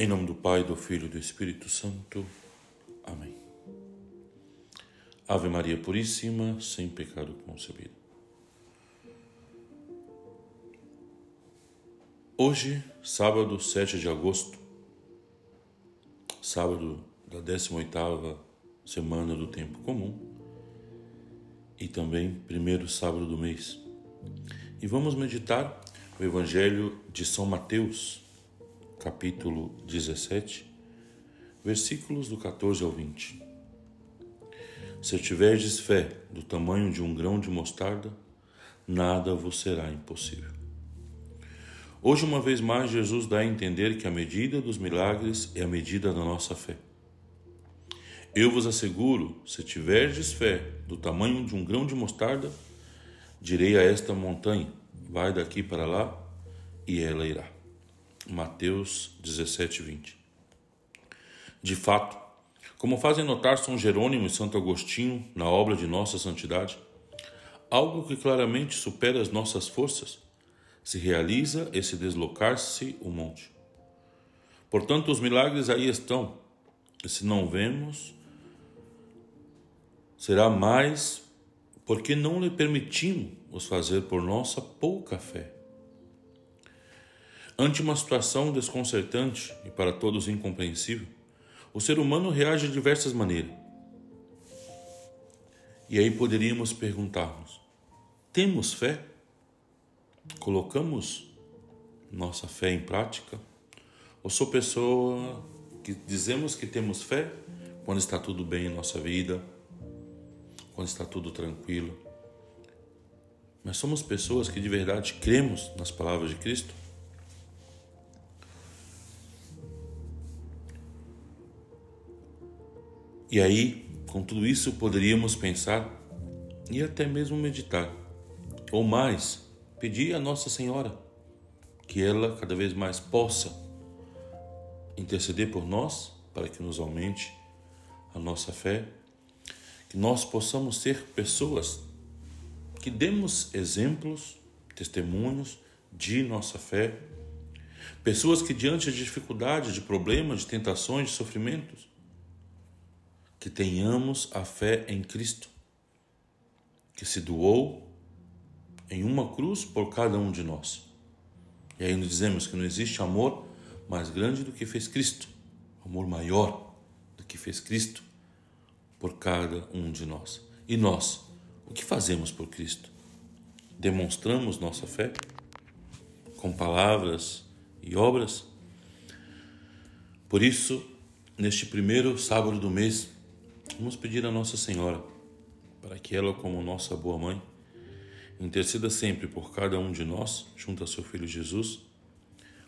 Em nome do Pai, do Filho e do Espírito Santo. Amém. Ave Maria Puríssima, sem pecado concebido. Hoje, sábado 7 de agosto, sábado da 18ª semana do tempo comum e também primeiro sábado do mês. E vamos meditar o Evangelho de São Mateus, capítulo 17, versículos do 14 ao 20. Se tiverdes fé do tamanho de um grão de mostarda, nada vos será impossível. Hoje, uma vez mais, Jesus dá a entender que a medida dos milagres é a medida da nossa fé. Eu vos asseguro, se tiverdes fé do tamanho de um grão de mostarda, direi a esta montanha: vai daqui para lá, e ela irá. Mateus 17, 20. De fato, como fazem notar São Jerônimo e Santo Agostinho na obra de Nossa Santidade, algo que claramente supera as nossas forças se realiza esse deslocar-se o monte. Portanto, os milagres aí estão, e se não vemos, será mais porque não lhe permitimos os fazer por nossa pouca fé. Ante uma situação desconcertante e para todos incompreensível, o ser humano reage de diversas maneiras. E aí poderíamos perguntar-nos: temos fé? Colocamos nossa fé em prática? Ou sou pessoa que dizemos que temos fé quando está tudo bem em nossa vida, quando está tudo tranquilo? Mas somos pessoas que de verdade cremos nas palavras de Cristo? E aí, com tudo isso, poderíamos pensar e até mesmo meditar, ou mais, pedir a Nossa Senhora que ela cada vez mais possa interceder por nós para que nos aumente a nossa fé, que nós possamos ser pessoas que demos exemplos, testemunhos de nossa fé, pessoas que diante de dificuldades, de problemas, de tentações, de sofrimentos, que tenhamos a fé em Cristo, que se doou em uma cruz por cada um de nós. E aí nos dizemos que não existe amor mais grande do que fez Cristo, amor maior do que fez Cristo por cada um de nós. E nós, o que fazemos por Cristo? Demonstramos nossa fé com palavras e obras? Por isso, neste primeiro sábado do mês, Vamos pedir a Nossa Senhora para que ela, como nossa boa mãe, interceda sempre por cada um de nós, junto a seu Filho Jesus,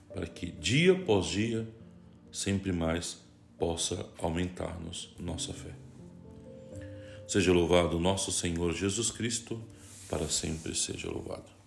para que dia após dia, sempre mais, possa aumentar-nos nossa fé. Seja louvado nosso Senhor Jesus Cristo, para sempre seja louvado.